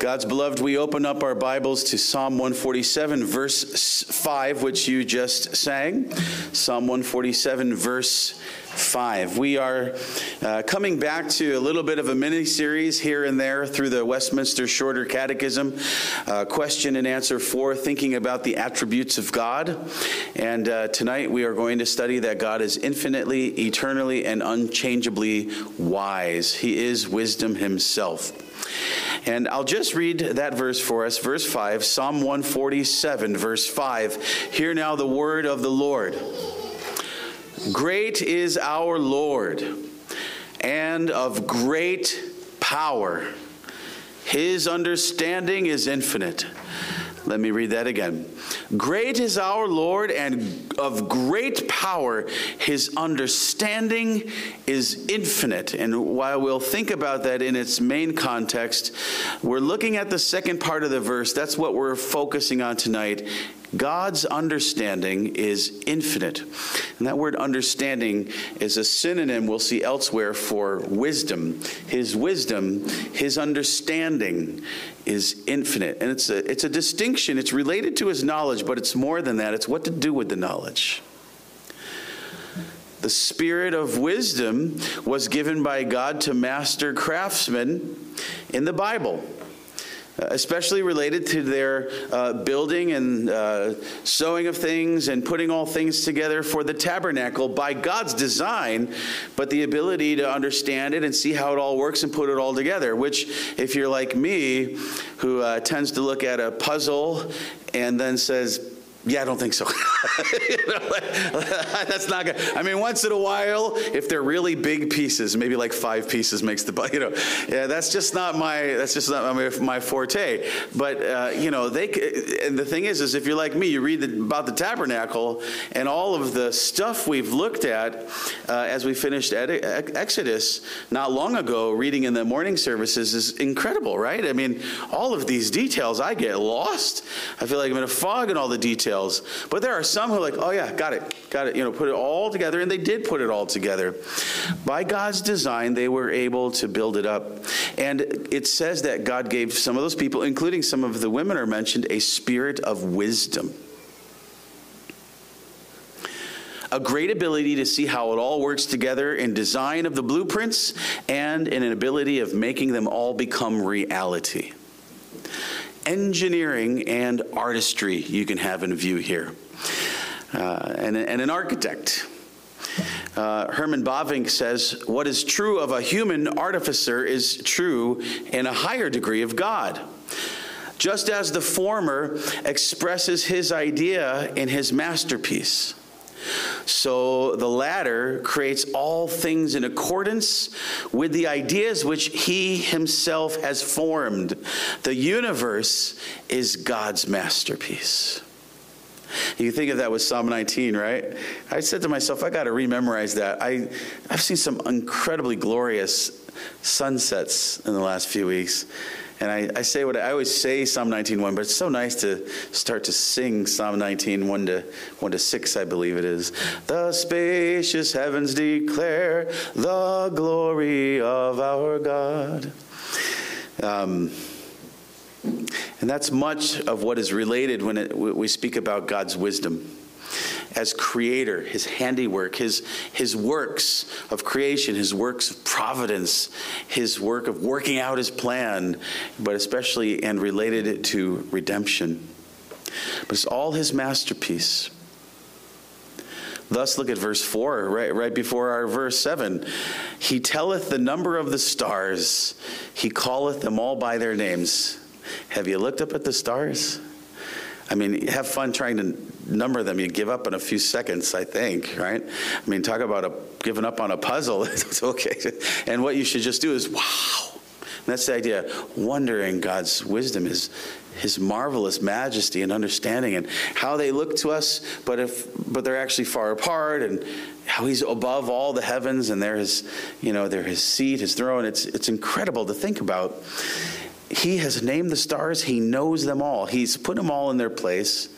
God's beloved, we open up our Bibles to Psalm 147, verse 5, which you just sang. Psalm 147, verse 5. We are uh, coming back to a little bit of a mini series here and there through the Westminster Shorter Catechism, uh, question and answer four, thinking about the attributes of God. And uh, tonight we are going to study that God is infinitely, eternally, and unchangeably wise. He is wisdom himself. And I'll just read that verse for us, verse 5, Psalm 147, verse 5. Hear now the word of the Lord. Great is our Lord, and of great power. His understanding is infinite. Let me read that again. Great is our Lord and of great power. His understanding is infinite. And while we'll think about that in its main context, we're looking at the second part of the verse. That's what we're focusing on tonight. God's understanding is infinite. And that word understanding is a synonym we'll see elsewhere for wisdom. His wisdom, his understanding is infinite. And it's a, it's a distinction. It's related to his knowledge, but it's more than that. It's what to do with the knowledge. The spirit of wisdom was given by God to master craftsmen in the Bible especially related to their uh, building and uh, sewing of things and putting all things together for the tabernacle by God's design, but the ability to understand it and see how it all works and put it all together. Which, if you're like me, who uh, tends to look at a puzzle and then says, yeah, I don't think so. you know, that's not good. I mean, once in a while, if they're really big pieces, maybe like five pieces makes the, you know, yeah, that's just not my, that's just not my, my forte. But, uh, you know, they, and the thing is, is if you're like me, you read the, about the tabernacle and all of the stuff we've looked at uh, as we finished Exodus not long ago, reading in the morning services is incredible, right? I mean, all of these details, I get lost. I feel like I'm in a fog in all the details details. But there are some who are like, oh, yeah, got it, got it, you know, put it all together. And they did put it all together. By God's design, they were able to build it up. And it says that God gave some of those people, including some of the women are mentioned, a spirit of wisdom. a great ability to see how it all works together in design of the blueprints and in an ability of making them all become reality engineering and artistry you can have in view here. Uh, and, and, an architect. Uh, Herman Bavinck says, What is true of a human artificer is true in a higher degree of God. Just as the former expresses his idea in his masterpiece. So the latter creates all things in accordance with the ideas which he himself has formed. The universe is God's masterpiece. You think of that with Psalm 19, right? I said to myself, I got to rememorize that. I, I've seen some incredibly glorious sunsets in the last few weeks. And I, I, say what I, I always say Psalm 19:1, but it's so nice to start to sing Psalm 19 1 to 1 to 6, I believe it is. The spacious heavens declare the glory of our God. Um, and that's much of what is related when it, we speak about God's wisdom as creator, his handiwork, his, his works of creation, his works of providence, his work of working out his plan, but especially and related to redemption. But it's all his masterpiece. Thus, look at verse 4, right, right before our verse 7. He telleth the number of the stars, he calleth them all by their names. Have you looked up at the stars? I mean, have fun trying to number them. You give up in a few seconds, I think, right? I mean, talk about a, giving up on a puzzle. it's okay. And what you should just do is, wow. And that's the idea. Wondering God's wisdom, His, His marvelous majesty and understanding, and how they look to us, but if but they're actually far apart, and how He's above all the heavens, and they're His, you know, they're His seat, His throne. It's it's incredible to think about. He has named the stars, He knows them all, He's put them all in their place.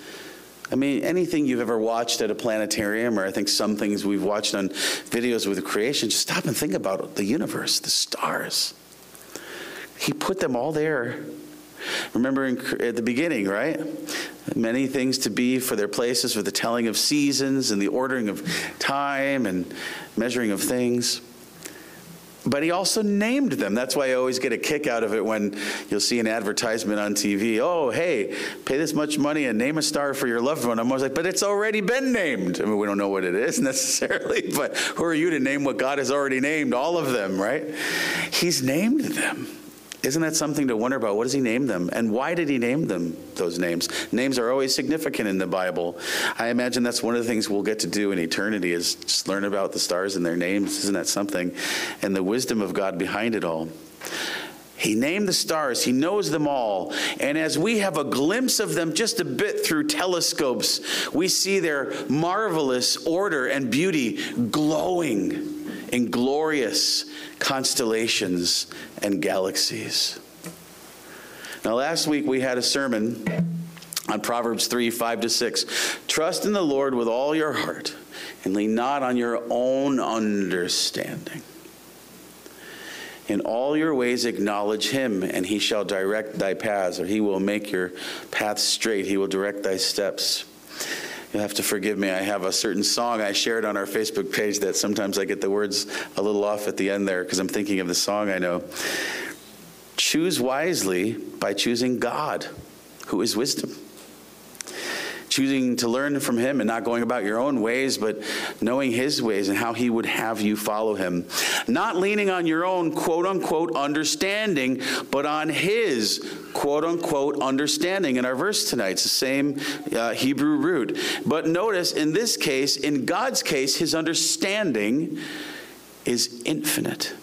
I mean, anything you've ever watched at a planetarium, or I think some things we've watched on videos with creation, just stop and think about the universe, the stars. He put them all there Remember in, at the beginning, right? Many things to be for their places, for the telling of seasons and the ordering of time and measuring of things. But he also named them. That's why I always get a kick out of it when you'll see an advertisement on TV. Oh, hey, pay this much money and name a star for your loved one. I'm always like, but it's already been named. I mean, we don't know what it is necessarily, but who are you to name what God has already named? All of them, right? He's named them. Isn't that something to wonder about? What does he name them? And why did he name them those names? Names are always significant in the Bible. I imagine that's one of the things we'll get to do in eternity is just learn about the stars and their names. Isn't that something? And the wisdom of God behind it all. He named the stars, He knows them all. And as we have a glimpse of them just a bit through telescopes, we see their marvelous order and beauty glowing in glorious constellations and galaxies. Now, last week we had a sermon on Proverbs 3 5 to 6. Trust in the Lord with all your heart and lean not on your own understanding. In all your ways acknowledge him, and he shall direct thy paths, or he will make your paths straight. He will direct thy steps. You'll have to forgive me. I have a certain song I shared on our Facebook page that sometimes I get the words a little off at the end there because I'm thinking of the song I know. Choose wisely by choosing God, who is wisdom choosing to learn from him and not going about your own ways, but knowing his ways and how he would have you follow him. Not leaning on your own quote unquote understanding, but on his quote unquote understanding. In our verse tonight, it's the same uh, Hebrew root. But notice in this case, in God's case, his understanding is infinite.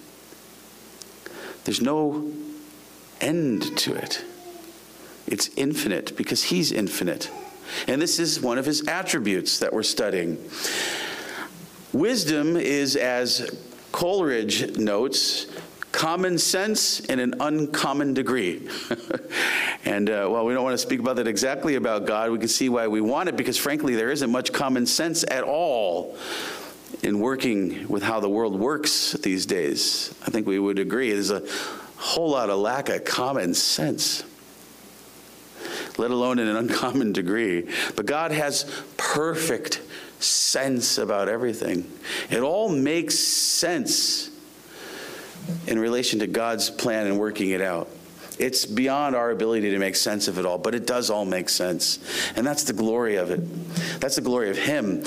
There's no end to it. It's infinite because he's infinite. And this is one of his attributes that we're studying. Wisdom is, as Coleridge notes, common sense in an uncommon degree. and uh, while we don't want to speak about that exactly about God, we can see why we want it because, frankly, there isn't much common sense at all in working with how the world works these days. I think we would agree there's a whole lot of lack of common sense let alone in an uncommon degree. But God has perfect sense about everything. It all makes sense in relation to God's plan and working it out. It's beyond our ability to make sense of it all, but it does all make sense. And that's the glory of it. That's the glory of Him.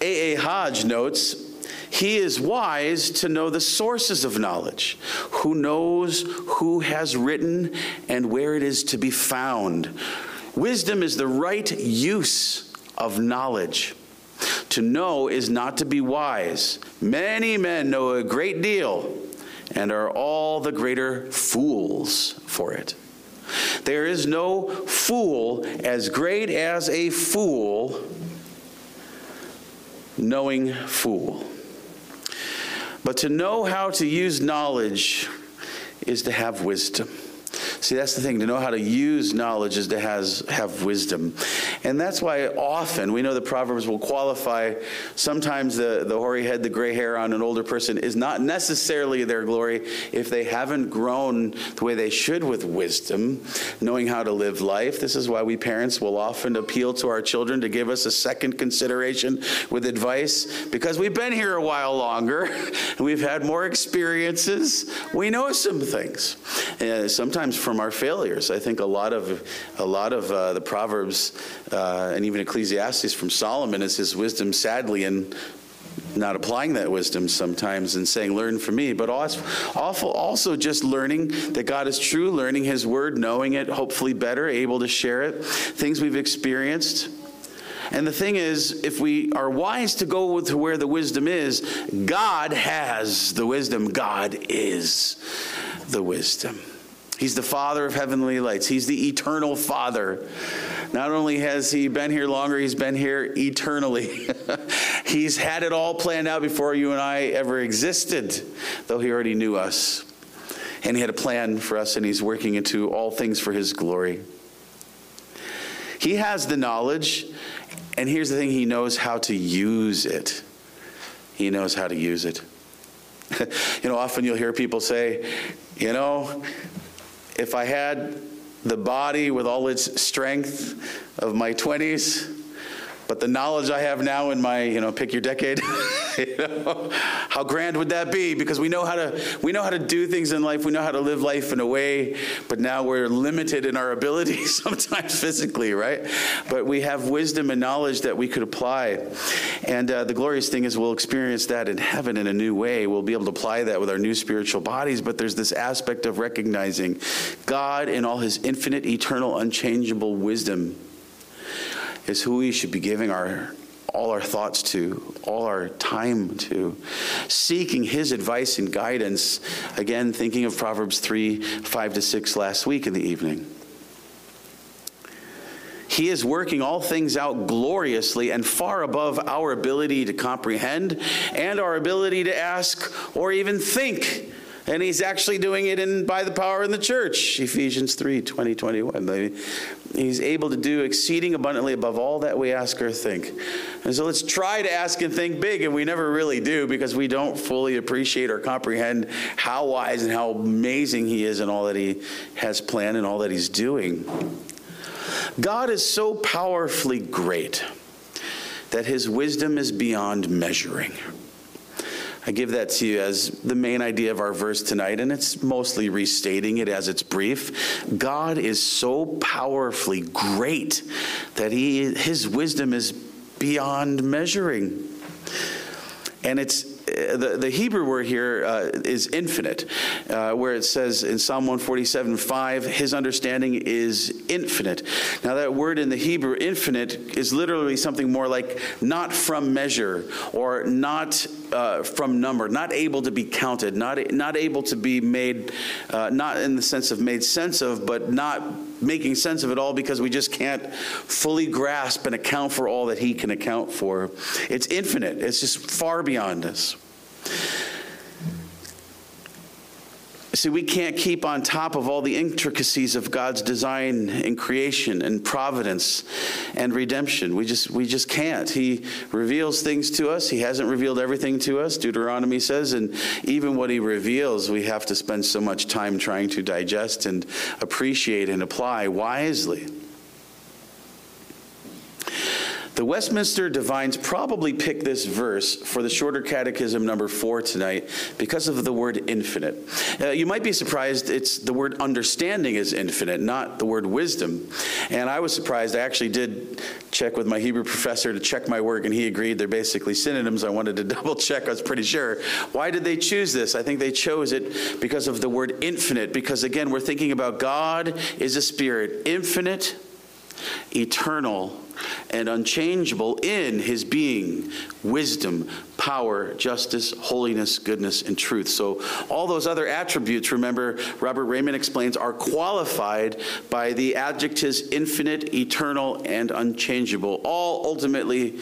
A.A. Uh, Hodge notes he is wise to know the sources of knowledge, who knows who has written and where it is to be found. Wisdom is the right use of knowledge. To know is not to be wise. Many men know a great deal and are all the greater fools for it. There is no fool as great as a fool knowing fool. But to know how to use knowledge is to have wisdom. See, that's the thing. To know how to use knowledge is to has, have wisdom. And that's why often we know the Proverbs will qualify sometimes the, the hoary head, the gray hair on an older person is not necessarily their glory if they haven't grown the way they should with wisdom, knowing how to live life. This is why we parents will often appeal to our children to give us a second consideration with advice because we've been here a while longer and we've had more experiences. We know some things. Uh, sometimes from our failures. I think a lot of a lot of uh, the proverbs uh, and even Ecclesiastes from Solomon is his wisdom, sadly, in not applying that wisdom sometimes and saying, Learn from me, but also just learning that God is true, learning His word, knowing it, hopefully better, able to share it, things we've experienced. And the thing is, if we are wise to go to where the wisdom is, God has the wisdom. God is the wisdom. He's the Father of heavenly lights. He's the eternal Father. Not only has He been here longer, He's been here eternally. he's had it all planned out before you and I ever existed, though He already knew us. And He had a plan for us, and He's working into all things for His glory. He has the knowledge, and here's the thing He knows how to use it. He knows how to use it. you know, often you'll hear people say, you know, if I had the body with all its strength of my 20s but the knowledge I have now in my, you know, pick your decade, you know, how grand would that be? Because we know how to we know how to do things in life. We know how to live life in a way, but now we're limited in our ability sometimes physically, right? But we have wisdom and knowledge that we could apply. And uh, the glorious thing is we'll experience that in heaven in a new way. We'll be able to apply that with our new spiritual bodies. But there's this aspect of recognizing God in all His infinite, eternal, unchangeable wisdom is who we should be giving our all our thoughts to, all our time to, seeking his advice and guidance. Again, thinking of Proverbs 3 5 to 6 last week in the evening. He is working all things out gloriously and far above our ability to comprehend and our ability to ask or even think. And he's actually doing it in by the power in the church. Ephesians 3 20, 21. He's able to do exceeding abundantly above all that we ask or think. And so let's try to ask and think big, and we never really do because we don't fully appreciate or comprehend how wise and how amazing He is and all that He has planned and all that He's doing. God is so powerfully great that His wisdom is beyond measuring. I give that to you as the main idea of our verse tonight, and it's mostly restating it as it's brief. God is so powerfully great that he, his wisdom is beyond measuring. And it's the, the Hebrew word here uh, is infinite, uh, where it says in Psalm 147 5, his understanding is infinite. Now, that word in the Hebrew, infinite, is literally something more like not from measure or not uh, from number, not able to be counted, not, not able to be made, uh, not in the sense of made sense of, but not making sense of it all because we just can't fully grasp and account for all that he can account for. It's infinite, it's just far beyond us. See, we can't keep on top of all the intricacies of God's design and creation and providence and redemption. We just we just can't. He reveals things to us. He hasn't revealed everything to us, Deuteronomy says, and even what he reveals, we have to spend so much time trying to digest and appreciate and apply wisely. The Westminster Divines probably picked this verse for the shorter catechism number four tonight because of the word infinite. Uh, you might be surprised it's the word understanding is infinite, not the word wisdom. And I was surprised. I actually did check with my Hebrew professor to check my work, and he agreed they're basically synonyms. I wanted to double check, I was pretty sure. Why did they choose this? I think they chose it because of the word infinite, because again, we're thinking about God is a spirit, infinite, eternal, and unchangeable in his being, wisdom, power, justice, holiness, goodness, and truth. So, all those other attributes, remember, Robert Reymond explains, are qualified by the adjectives infinite, eternal, and unchangeable, all ultimately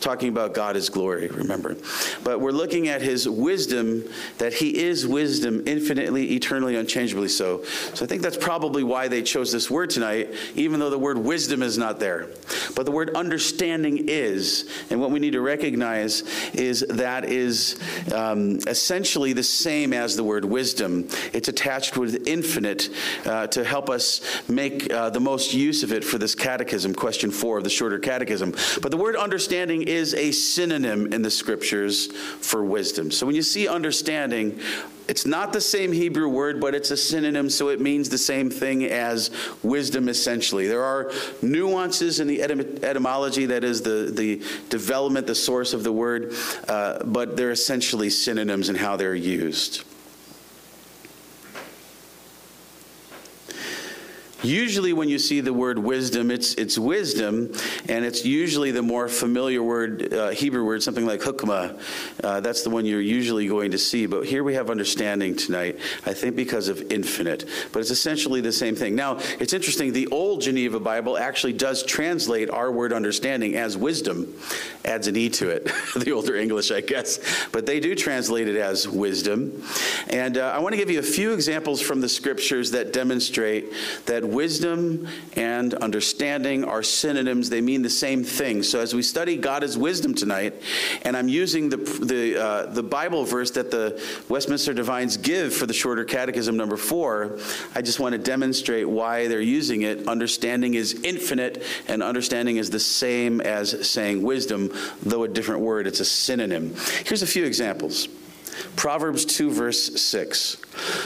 talking about God is glory, remember. But we're looking at his wisdom, that he is wisdom, infinitely, eternally, unchangeably so. So I think that's probably why they chose this word tonight, even though the word wisdom is not there. But the word understanding is. And what we need to recognize is that is um, essentially the same as the word wisdom. It's attached with infinite uh, to help us make uh, the most use of it for this catechism, question four of the shorter catechism. But the word understanding is a synonym in the scriptures for wisdom. So when you see understanding, it's not the same Hebrew word, but it's a synonym, so it means the same thing as wisdom essentially. There are nuances in the etymology, that is, the, the development, the source of the word, uh, but they're essentially synonyms in how they're used. Usually, when you see the word wisdom, it's, it's wisdom, and it's usually the more familiar word, uh, Hebrew word, something like hukmah. Uh, that's the one you're usually going to see. But here we have understanding tonight, I think because of infinite. But it's essentially the same thing. Now, it's interesting, the old Geneva Bible actually does translate our word understanding as wisdom, adds an E to it, the older English, I guess. But they do translate it as wisdom. And uh, I want to give you a few examples from the scriptures that demonstrate that wisdom and understanding are synonyms. They mean the same thing. So as we study God as wisdom tonight, and I'm using the, the, uh, the Bible verse that the Westminster Divines give for the Shorter Catechism number four, I just want to demonstrate why they're using it. Understanding is infinite, and understanding is the same as saying wisdom, though a different word. It's a synonym. Here's a few examples. Proverbs 2, verse 6.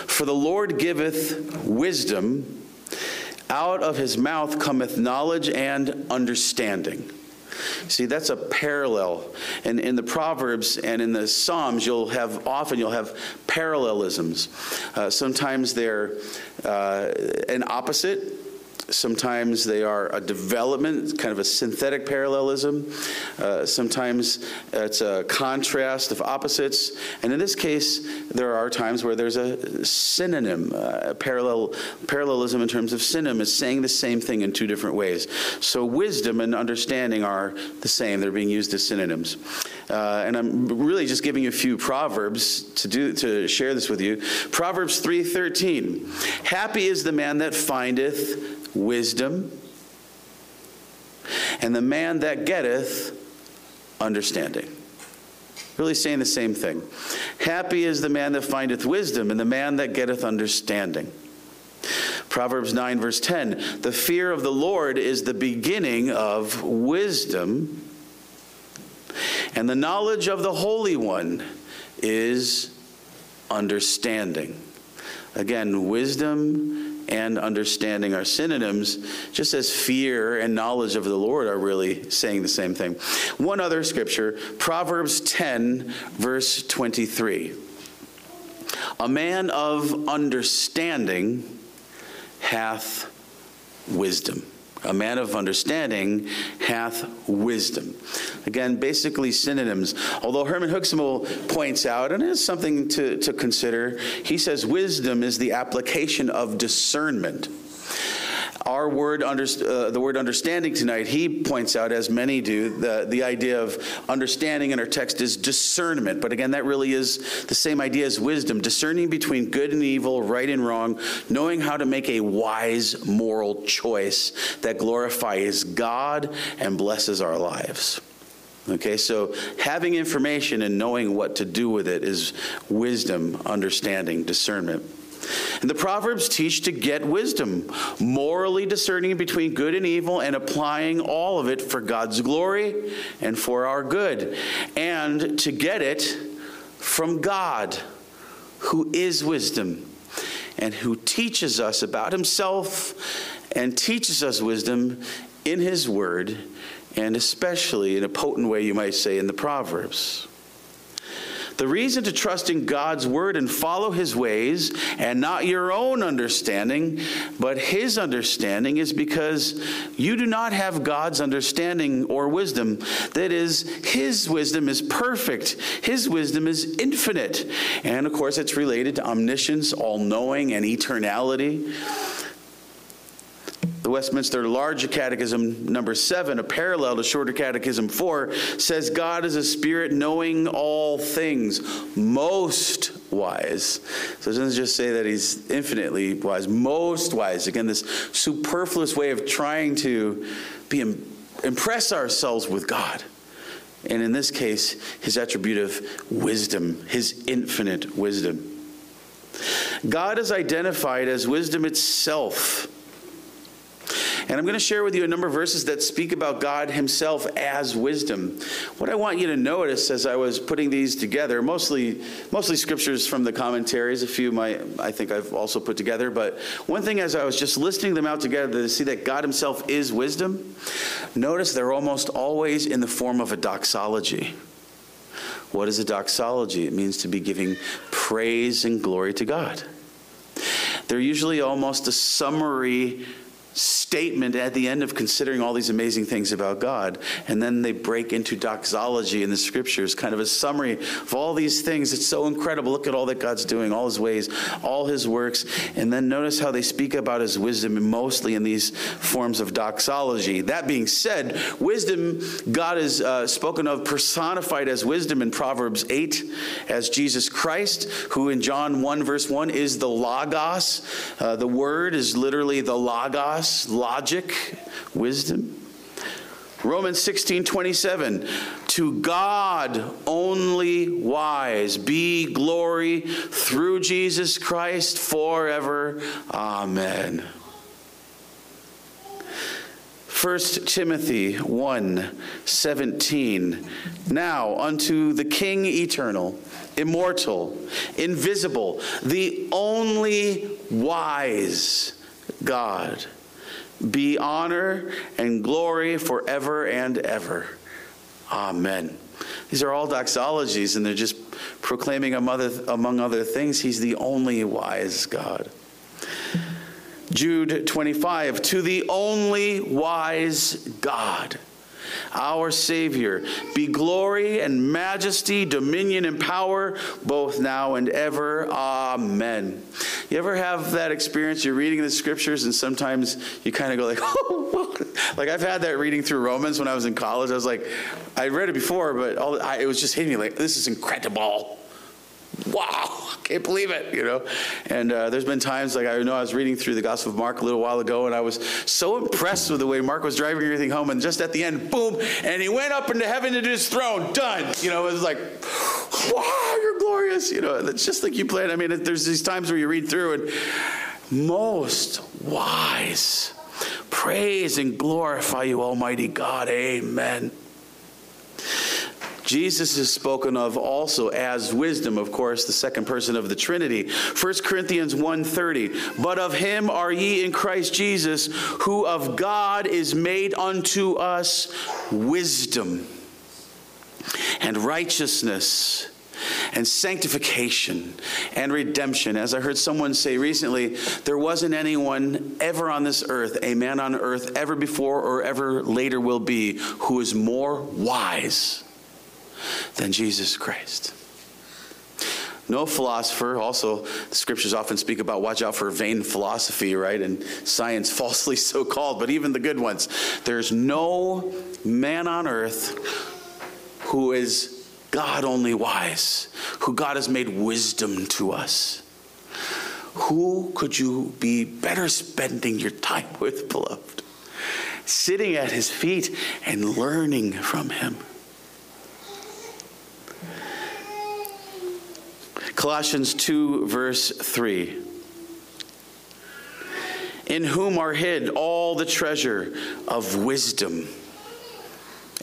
For the Lord giveth wisdom, out of his mouth cometh knowledge and understanding. See, that's a parallel. And in the Proverbs and in the Psalms, you'll have often you'll have parallelisms. Uh, sometimes they're uh, an opposite Sometimes they are a development, kind of a synthetic parallelism. Uh, sometimes it's a contrast of opposites. And in this case, there are times where there's a synonym, uh, parallel, parallelism in terms of synonym. is saying the same thing in two different ways. So wisdom and understanding are the same. They're being used as synonyms. Uh, and I'm really just giving you a few proverbs to do to share this with you. Proverbs 3:13. Happy is the man that findeth wisdom, and the man that getteth understanding. Really saying the same thing. Happy is the man that findeth wisdom, and the man that getteth understanding. Proverbs 9, verse 10 The fear of the Lord is the beginning of wisdom, and the knowledge of the Holy One is understanding. Again, wisdom and understanding are synonyms, just as fear and knowledge of the Lord are really saying the same thing. One other scripture, Proverbs 10, verse 23. A man of understanding hath wisdom. A man of understanding hath wisdom. Again, basically synonyms. Although Herman Hoeksema points out, and it's something to, to consider, he says wisdom is the application of discernment our word, uh, the word understanding tonight, he points out, as many do, the, the idea of understanding in our text is discernment. But again, that really is the same idea as wisdom discerning between good and evil, right and wrong, knowing how to make a wise moral choice that glorifies God and blesses our lives. Okay, so having information and knowing what to do with it is wisdom, understanding, discernment. And the Proverbs teach to get wisdom, morally discerning between good and evil and applying all of it for God's glory and for our good. And to get it from God, who is wisdom and who teaches us about himself and teaches us wisdom in his word, and especially in a potent way, you might say, in the Proverbs. The reason to trust in God's word and follow his ways and not your own understanding, but his understanding is because you do not have God's understanding or wisdom. That is, his wisdom is perfect, his wisdom is infinite. And of course, it's related to omniscience, all knowing, and eternality. The Westminster Larger Catechism, number seven, a parallel to Shorter Catechism four, says God is a spirit knowing all things, most wise. So it doesn't just say that he's infinitely wise, most wise. Again, this superfluous way of trying to be impress ourselves with God. And in this case, his attribute of wisdom, his infinite wisdom. God is identified as wisdom itself and I'm going to share with you a number of verses that speak about God Himself as wisdom. What I want you to notice as I was putting these together, mostly mostly scriptures from the commentaries, a few my I think I've also put together, but one thing as I was just listing them out together to see that God Himself is wisdom, notice they're almost always in the form of a doxology. What is a doxology? It means to be giving praise and glory to God. They're usually almost a summary statement at the end of considering all these amazing things about God. And then they break into doxology in the scriptures, kind of a summary of all these things. It's so incredible. Look at all that God's doing, all his ways, all his works. And then notice how they speak about his wisdom mostly in these forms of doxology. That being said, wisdom, God is uh, spoken of personified as wisdom in Proverbs 8 as Jesus Christ, who in John 1, verse 1 is the Logos. Uh, the word is literally the Logos, logic, wisdom. Romans 16, 27. To God only wise be glory through Jesus Christ forever. Amen. 1 Timothy 1 17. Now unto the King eternal, immortal, invisible, the only wise God, be honor and glory forever and ever. Amen. These are all doxologies, and they're just proclaiming among other things, He's the only wise God. Jude 25, to the only wise God, our Savior, be glory and majesty, dominion and power, both now and ever. Amen. You ever have that experience? You're reading the scriptures, and sometimes you kind of go like, oh, like I've had that reading through Romans when I was in college. I was like, I read it before, but all, I, it was just hitting me like, this is incredible wow, can't believe it, you know. And uh, there's been times like I know I was reading through the Gospel of Mark a little while ago, and I was so impressed with the way Mark was driving everything home, and just at the end, boom, and he went up into heaven to his throne, done. You know, it was like, wow, you're glorious. You know, it's just like you planned. I mean, there's these times where you read through and most wise. Praise and glorify you, Almighty God. Amen. Jesus is spoken of also as wisdom, of course, the second person of the Trinity. 1 Corinthians 1:30, "But of him are ye in Christ Jesus, who of God is made unto us wisdom and righteousness." and sanctification and redemption. As I heard someone say recently, there wasn't anyone ever on this earth, a man on earth, ever before or ever later will be, who is more wise than Jesus Christ. No philosopher, also, the scriptures often speak about watch out for vain philosophy, right? And science falsely so called, but even the good ones. There's no man on earth who is God only wise, who God has made wisdom to us. Who could you be better spending your time with, beloved? Sitting at his feet and learning from him. Colossians 2, verse 3. In whom are hid all the treasure of wisdom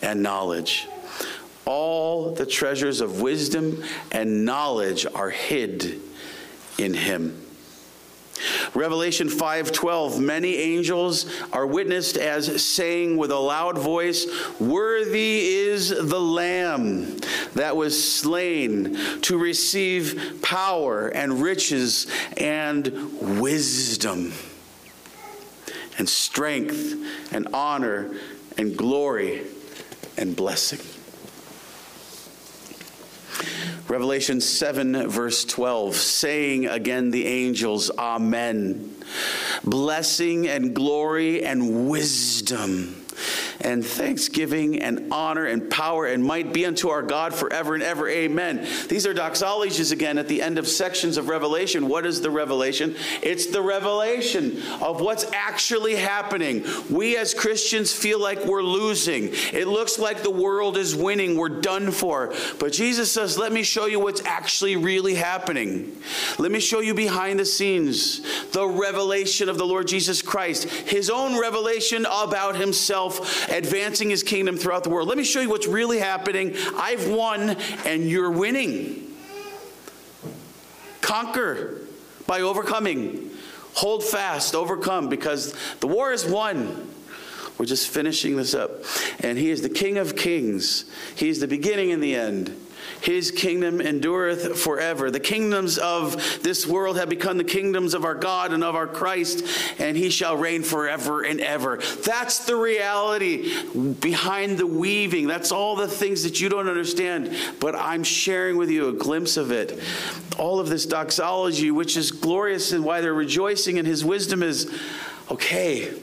and knowledge. All the treasures of wisdom and knowledge are hid in him. Revelation 5:12 Many angels are witnessed as saying with a loud voice Worthy is the lamb that was slain to receive power and riches and wisdom and strength and honor and glory and blessing. Revelation 7, verse 12, saying again the angels, Amen. Blessing and glory and wisdom and thanksgiving and honor and power and might be unto our God forever and ever. Amen. These are doxologies again at the end of sections of Revelation. What is the revelation? It's the revelation of what's actually happening. We as Christians feel like we're losing. It looks like the world is winning. We're done for. But Jesus says, Let me show you what's actually really happening. Let me show you behind the scenes the revelation of the Lord Jesus Christ, his own revelation about himself advancing his kingdom throughout the world. Let me show you what's really happening. I've won, and you're winning. Conquer by overcoming. Hold fast, overcome, because the war is won. We're just finishing this up. And he is the King of kings, he's the beginning and the end. His kingdom endureth forever. The kingdoms of this world have become the kingdoms of our God and of our Christ, and he shall reign forever and ever. That's the reality behind the weaving. That's all the things that you don't understand, but I'm sharing with you a glimpse of it. All of this doxology, which is glorious and why they're rejoicing in his wisdom, is okay.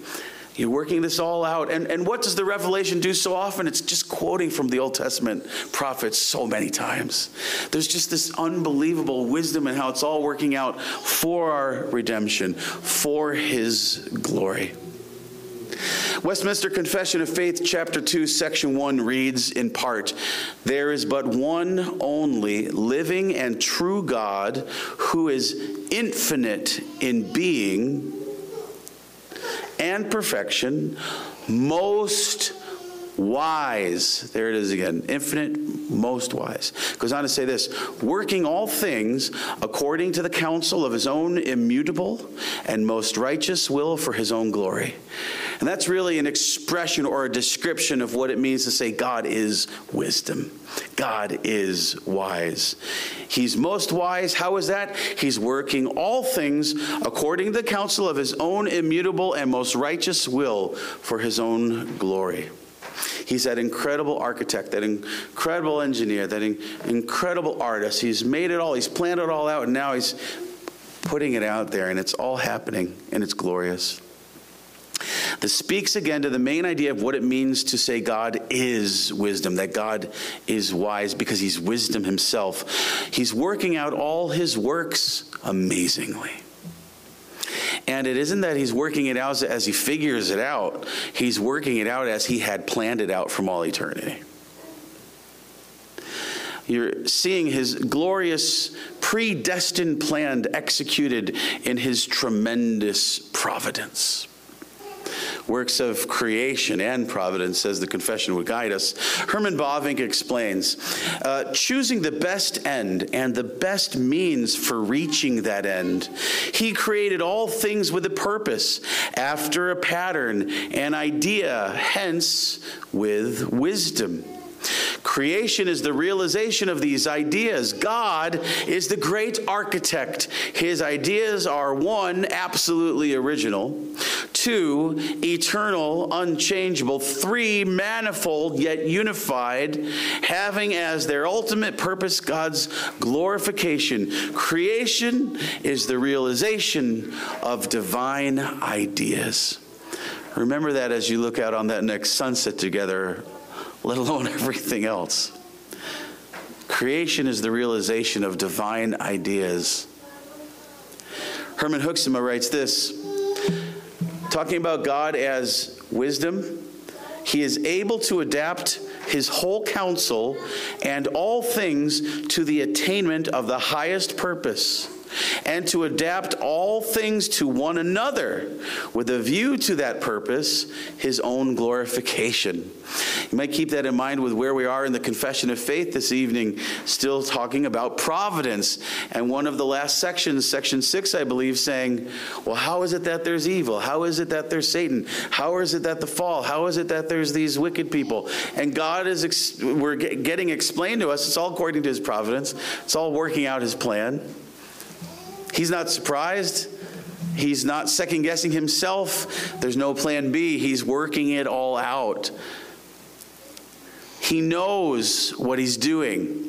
You're working this all out. And, and what does the Revelation do so often? It's just quoting from the Old Testament prophets so many times. There's just this unbelievable wisdom in how it's all working out for our redemption, for His glory. Westminster Confession of Faith, chapter 2, section 1 reads in part There is but one only living and true God who is infinite in being and perfection, most wise. There it is again. Infinite, most wise. Goes on to say this working all things according to the counsel of his own immutable and most righteous will for his own glory. And that's really an expression or a description of what it means to say God is wisdom. God is wise. He's most wise. How is that? He's working all things according to the counsel of his own immutable and most righteous will for his own glory. He's that incredible architect, that incredible engineer, that in, incredible artist. He's made it all, he's planned it all out, and now he's putting it out there, and it's all happening, and it's glorious. This speaks again to the main idea of what it means to say God is wisdom, that God is wise because he's wisdom himself. He's working out all his works amazingly. And it isn't that he's working it out as he figures it out, he's working it out as he had planned it out from all eternity. You're seeing his glorious, predestined plan executed in his tremendous providence works of creation and providence, as the confession would guide us. Herman Bavinck explains uh, choosing the best end and the best means for reaching that end. He created all things with a purpose, after a pattern, an idea, hence with wisdom. Creation is the realization of these ideas. God is the great architect. His ideas are one, absolutely original, two, eternal, unchangeable, three, manifold yet unified, having as their ultimate purpose God's glorification. Creation is the realization of divine ideas. Remember that as you look out on that next sunset together let alone everything else. Creation is the realization of divine ideas. Herman Hoeksema writes this talking about God as wisdom, he is able to adapt his whole counsel and all things to the attainment of the highest purpose and to adapt all things to one another with a view to that purpose, his own glorification. You might keep that in mind with where we are in the confession of faith this evening, still talking about providence. And one of the last sections, section six, I believe, saying, Well, how is it that there's evil? How is it that there's Satan? How is it that the fall? How is it that there's these wicked people? And God is, ex- we're getting explained to us, it's all according to his providence, it's all working out his plan. He's not surprised. He's not second guessing himself. There's no plan B. He's working it all out. He knows what he's doing.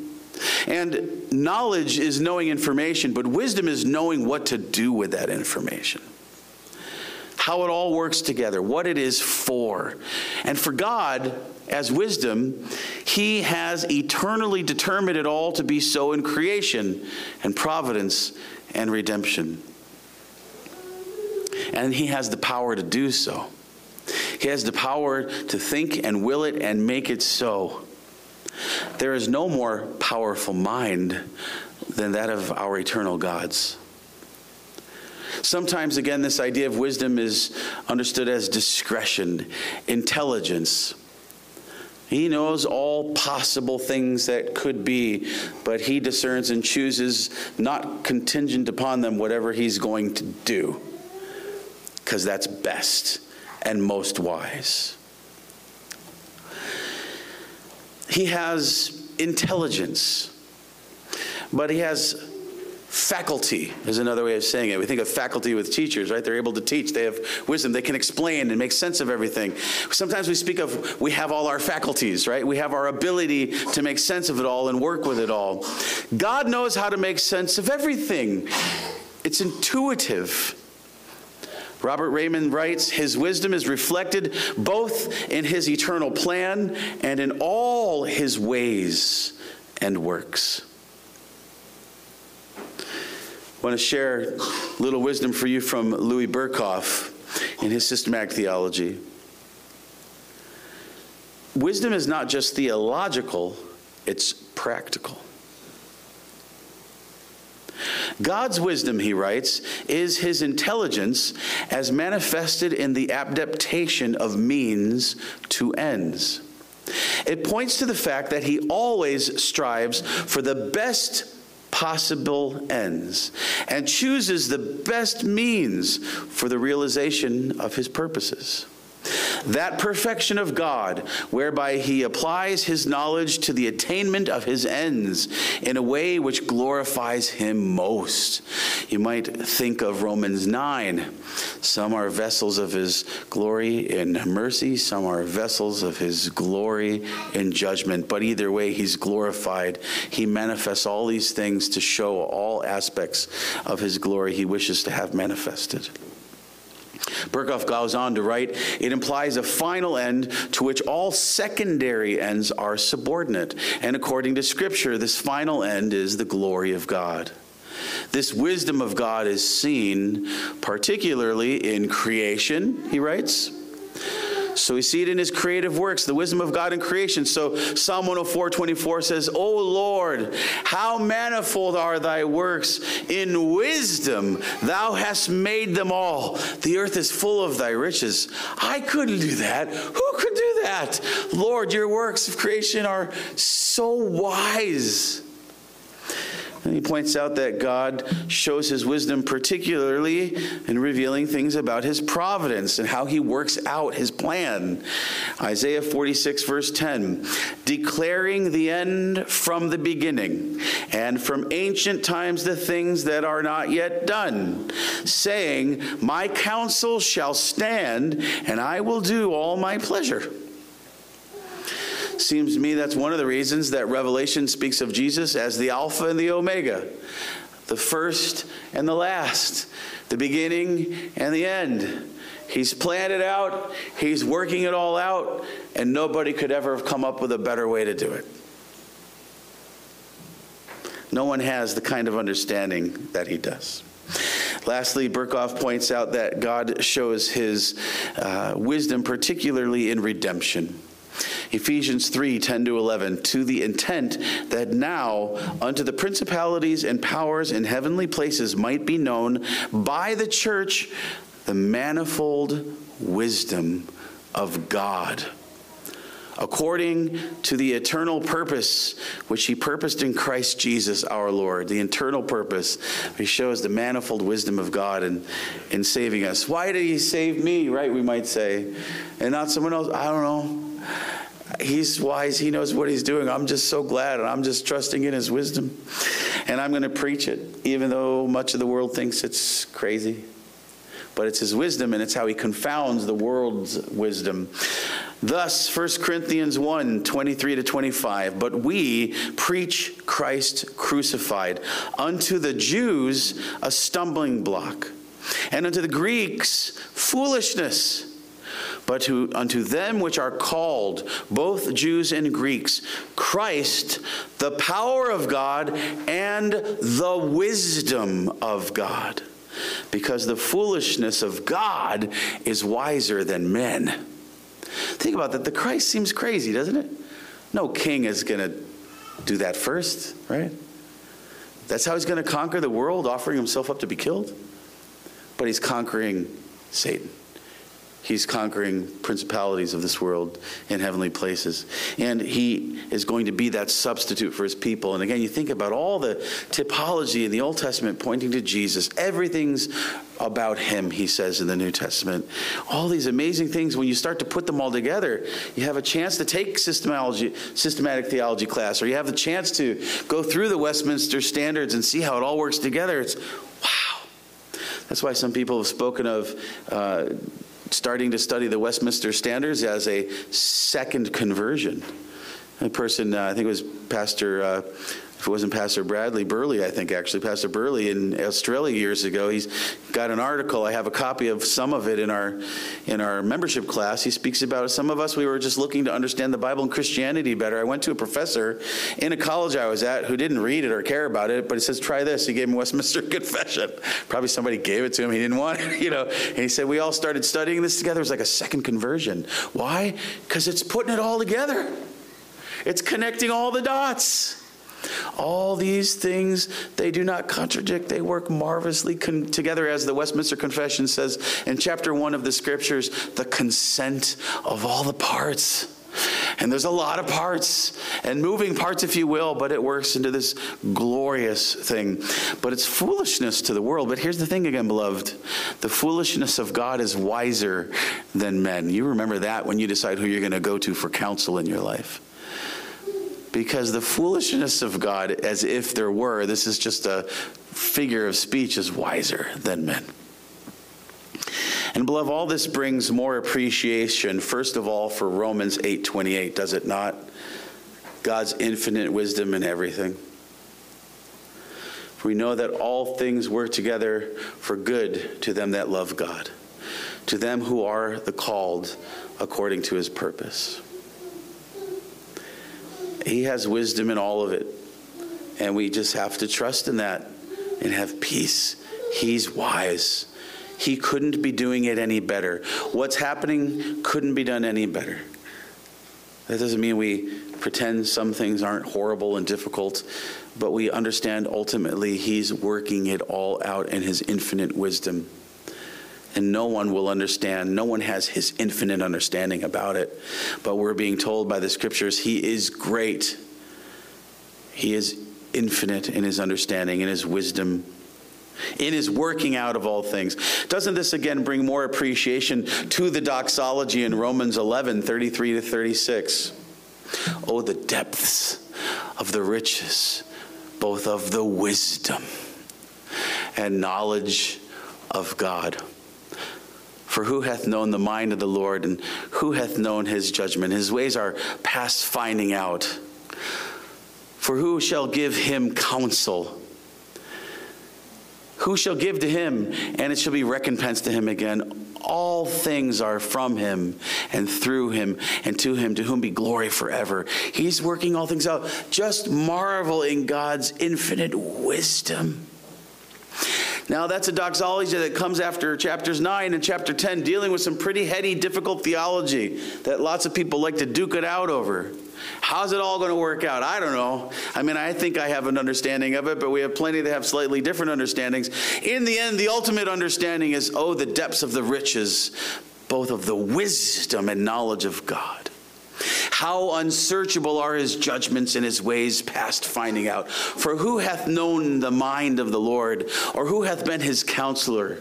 And knowledge is knowing information, but wisdom is knowing what to do with that information. How it all works together, what it is for. And for God, as wisdom, He has eternally determined it all to be so in creation and providence and redemption. And He has the power to do so. He has the power to think and will it and make it so. There is no more powerful mind than that of our eternal God's. Sometimes, again, this idea of wisdom is understood as discretion, intelligence, he knows all possible things that could be, but he discerns and chooses, not contingent upon them, whatever he's going to do, because that's best and most wise. He has intelligence, but he has faculty is another way of saying it. We think of faculty with teachers, right? They're able to teach. They have wisdom. They can explain and make sense of everything. Sometimes we speak of we have all our faculties, right? We have our ability to make sense of it all and work with it all. God knows how to make sense of everything. It's intuitive. Robert Reymond writes, His wisdom is reflected both in His eternal plan and in all His ways and works. Want to share a little wisdom for you from Louis Berkhof in his systematic theology. Wisdom is not just theological, it's practical. God's wisdom, he writes, is his intelligence as manifested in the adaptation of means to ends. It points to the fact that he always strives for the best possible ends and chooses the best means for the realization of his purposes. That perfection of God, whereby he applies his knowledge to the attainment of his ends in a way which glorifies him most. You might think of Romans 9. Some are vessels of his glory in mercy, some are vessels of his glory in judgment. But either way, he's glorified. He manifests all these things to show all aspects of his glory he wishes to have manifested. Berkhof goes on to write, it implies a final end to which all secondary ends are subordinate. And according to Scripture, this final end is the glory of God. This wisdom of God is seen particularly in creation, he writes so we see it in his creative works, the wisdom of God in creation. So Psalm 104 24 says, O Lord, how manifold are thy works! In wisdom thou hast made them all. The earth is full of thy riches. I couldn't do that. Who could do that? Lord, your works of creation are so wise. And he points out that God shows his wisdom particularly in revealing things about his providence and how he works out his plan. Isaiah 46, verse 10 declaring the end from the beginning, and from ancient times the things that are not yet done, saying, My counsel shall stand, and I will do all my pleasure. Seems to me that's one of the reasons that Revelation speaks of Jesus as the Alpha and the Omega, the first and the last, the beginning and the end. He's planned it out, he's working it all out, and nobody could ever have come up with a better way to do it. No one has the kind of understanding that he does. Lastly, Berkhof points out that God shows his uh, wisdom, particularly in redemption. Ephesians 3 10 to 11, to the intent that now unto the principalities and powers in heavenly places might be known by the church the manifold wisdom of God according to the eternal purpose which he purposed in Christ Jesus our Lord. The eternal purpose. He shows the manifold wisdom of God in, in saving us. Why did he save me, right? We might say, and not someone else. I don't know. He's wise. He knows what he's doing. I'm just so glad, and I'm just trusting in his wisdom. And I'm going to preach it, even though much of the world thinks it's crazy. But it's his wisdom, and it's how he confounds the world's wisdom. Thus, 1 Corinthians 1 23 to 25. But we preach Christ crucified, unto the Jews a stumbling block, and unto the Greeks foolishness but to, unto them which are called, both Jews and Greeks, Christ, the power of God and the wisdom of God. Because the foolishness of God is wiser than men. Think about that. The Christ seems crazy, doesn't it? No king is going to do that first, right? That's how he's going to conquer the world, offering himself up to be killed. But he's conquering Satan. He's conquering principalities of this world in heavenly places. And he is going to be that substitute for his people. And again, you think about all the typology in the Old Testament pointing to Jesus. Everything's about him, he says in the New Testament. All these amazing things, when you start to put them all together, you have a chance to take systematic theology class, or you have the chance to go through the Westminster Standards and see how it all works together. It's wow. That's why some people have spoken of. Uh, starting to study the Westminster Standards as a second conversion. A person, uh, I think it was Pastor uh, if it wasn't Pastor Bradley Burley, I think actually Pastor Burley in Australia years ago. He's got an article. I have a copy of some of it in our in our membership class. He speaks about some of us we were just looking to understand the Bible and Christianity better. I went to a professor in a college I was at who didn't read it or care about it, but he says try this. He gave him Westminster Confession. Probably somebody gave it to him. He didn't want it, you know. And he said we all started studying this together. It was like a second conversion. Why? Because it's putting it all together. It's connecting all the dots. All these things, they do not contradict. They work marvelously con- together, as the Westminster Confession says in chapter one of the scriptures the consent of all the parts. And there's a lot of parts and moving parts, if you will, but it works into this glorious thing. But it's foolishness to the world. But here's the thing again, beloved the foolishness of God is wiser than men. You remember that when you decide who you're going to go to for counsel in your life because the foolishness of God, as if there were, this is just a figure of speech, is wiser than men. And beloved, all this brings more appreciation, first of all, for Romans 8:28, does it not? God's infinite wisdom in everything. We know that all things work together for good to them that love God, to them who are the called according to his purpose. He has wisdom in all of it. And we just have to trust in that and have peace. He's wise. He couldn't be doing it any better. What's happening couldn't be done any better. That doesn't mean we pretend some things aren't horrible and difficult, but we understand ultimately He's working it all out in His infinite wisdom and no one will understand. No one has his infinite understanding about it. But we're being told by the scriptures he is great. He is infinite in his understanding, in his wisdom, in his working out of all things. Doesn't this again bring more appreciation to the doxology in Romans 11 33 to 36? Oh, the depths of the riches, both of the wisdom and knowledge of God. For who hath known the mind of the Lord, and who hath known his judgment? His ways are past finding out. For who shall give him counsel? Who shall give to him, and it shall be recompensed to him again? All things are from him, and through him, and to him, to whom be glory forever. He's working all things out. Just marvel in God's infinite wisdom. Now, that's a doxology that comes after chapters 9 and chapter 10, dealing with some pretty heady, difficult theology that lots of people like to duke it out over. How's it all going to work out? I don't know. I mean, I think I have an understanding of it, but we have plenty that have slightly different understandings. In the end, the ultimate understanding is oh, the depths of the riches, both of the wisdom and knowledge of God. How unsearchable are his judgments and his ways past finding out. For who hath known the mind of the Lord, or who hath been his counselor?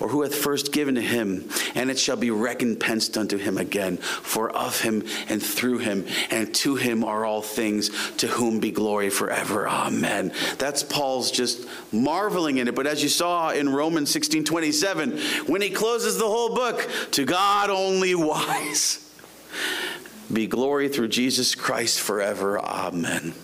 or who hath first given to him, and it shall be recompensed unto him again. For of him and through him and to him are all things, to whom be glory forever. Amen. That's Paul's just marveling in it. But as you saw in Romans 16 27, when he closes the whole book, to God only wise be glory through Jesus Christ forever. Amen.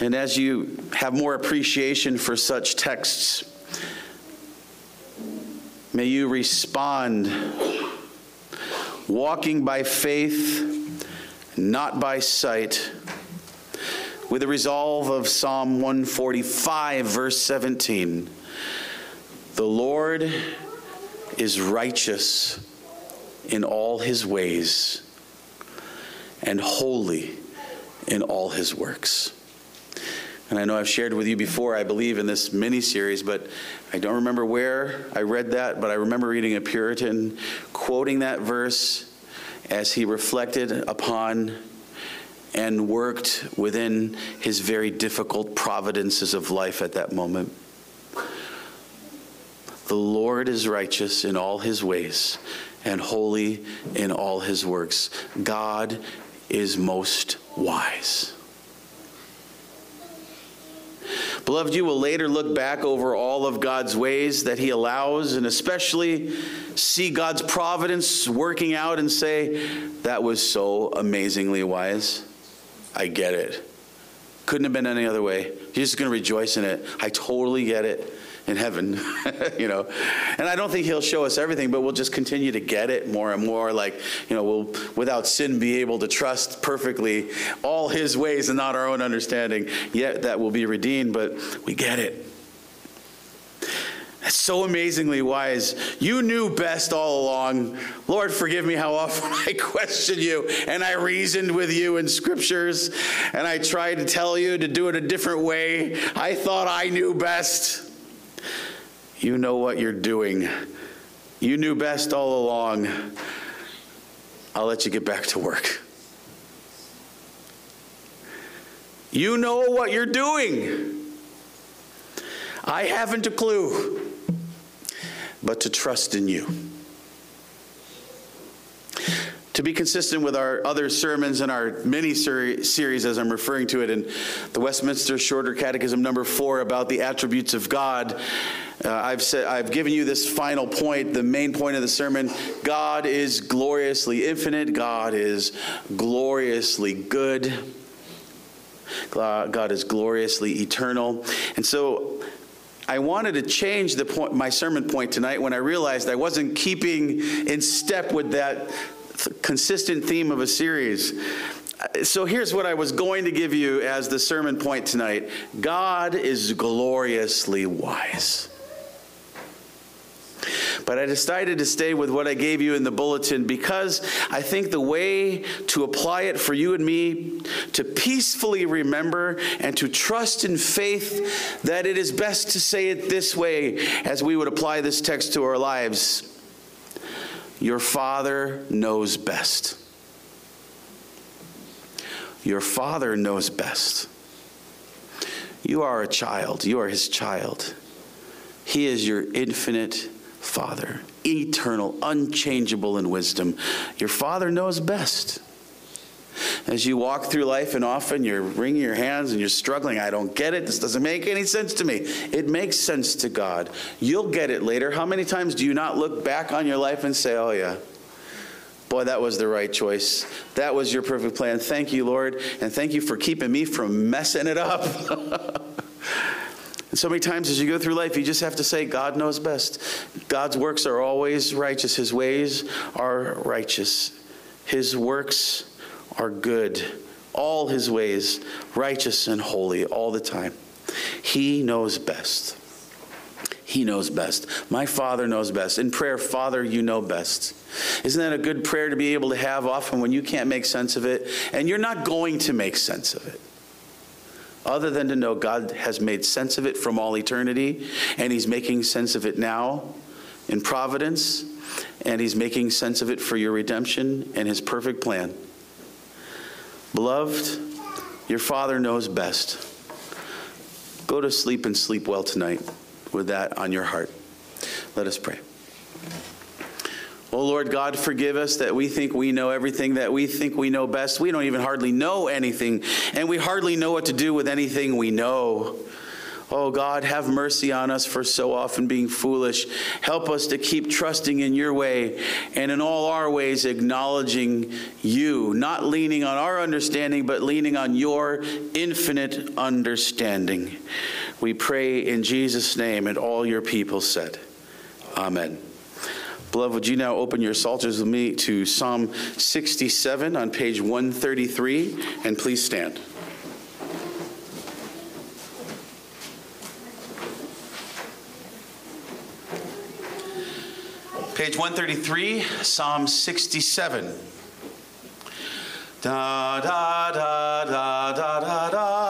And as you have more appreciation for such texts, may you respond walking by faith, not by sight, with the resolve of Psalm 145, verse 17. The Lord is righteous in all his ways and holy in all his works. And I know I've shared with you before, I believe, in this mini series, but I don't remember where I read that, but I remember reading a Puritan quoting that verse as he reflected upon and worked within his very difficult providences of life at that moment. The Lord is righteous in all his ways and holy in all his works. God is most wise. Beloved, you will later look back over all of God's ways that He allows, and especially see God's providence working out and say, That was so amazingly wise. I get it. Couldn't have been any other way. You're just going to rejoice in it. I totally get it in heaven, you know. And I don't think he'll show us everything, but we'll just continue to get it more and more. Like, you know, we'll, without sin, be able to trust perfectly all his ways and not our own understanding. Yet that will be redeemed, but we get it. That's so amazingly wise. You knew best all along. Lord, forgive me how often I questioned you and I reasoned with you in scriptures and I tried to tell you to do it a different way. I thought I knew best. You know what you're doing. You knew best all along. I'll let you get back to work. You know what you're doing. I haven't a clue, but to trust in you to be consistent with our other sermons and our mini series, as I'm referring to it in the Westminster Shorter Catechism number four about the attributes of God. Uh, I've said I've given you this final point, the main point of the sermon. God is gloriously infinite. God is gloriously good. God is gloriously eternal. And so I wanted to change the point, my sermon point tonight when I realized I wasn't keeping in step with that consistent theme of a series. So here's what I was going to give you as the sermon point tonight God is gloriously wise. But I decided to stay with what I gave you in the bulletin because I think the way to apply it for you and me to peacefully remember and to trust in faith that it is best to say it this way as we would apply this text to our lives. Your Father knows best. Your Father knows best. You are a child. You are His child. He is your infinite Father, eternal, unchangeable in wisdom. Your Father knows best as you walk through life and often you're wringing your hands and you're struggling. I don't get it. This doesn't make any sense to me. It makes sense to God. You'll get it later. How many times do you not look back on your life and say, oh, yeah, boy, that was the right choice. That was your perfect plan. Thank you, Lord. And thank you for keeping me from messing it up. So many times as you go through life, you just have to say, God knows best. God's works are always righteous, His ways are righteous. His works are good, all his ways righteous and holy all the time. He knows best. He knows best. My Father knows best. In prayer, Father, you know best. Isn't that a good prayer to be able to have often when you can't make sense of it? And you're not going to make sense of it. Other than to know God has made sense of it from all eternity, and He's making sense of it now in providence, and He's making sense of it for your redemption and His perfect plan. Beloved, your Father knows best. Go to sleep and sleep well tonight with that on your heart. Let us pray. Oh Lord God, forgive us that we think we know everything, that we think we know best. We don't even hardly know anything, and we hardly know what to do with anything we know. Oh God, have mercy on us for so often being foolish. Help us to keep trusting in your way and in all our ways acknowledging you, not leaning on our understanding, but leaning on your infinite understanding. We pray in Jesus' name, and all your people said, Amen. Beloved, would you now open your psalters with me to Psalm 67 on page 133, and please stand. Page 133, Psalm 67. Da da da da da da da.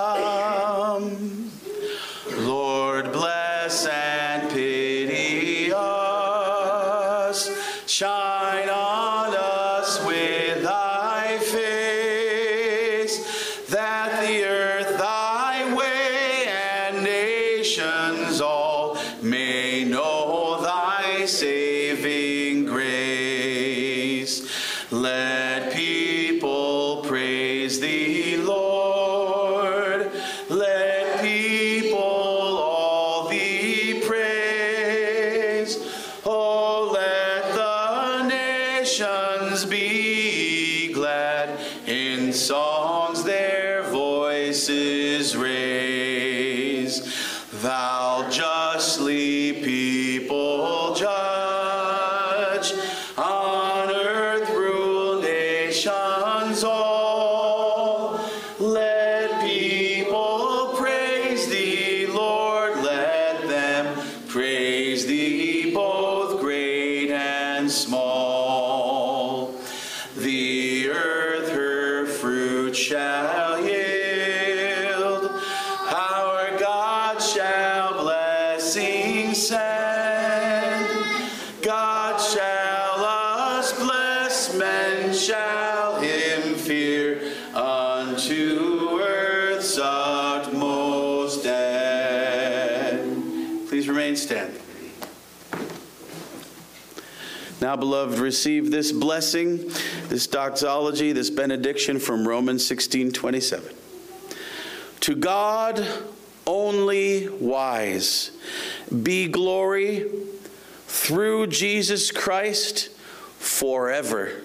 Let this blessing, this doxology, this benediction from Romans 16 27. To God only wise be glory through Jesus Christ forever.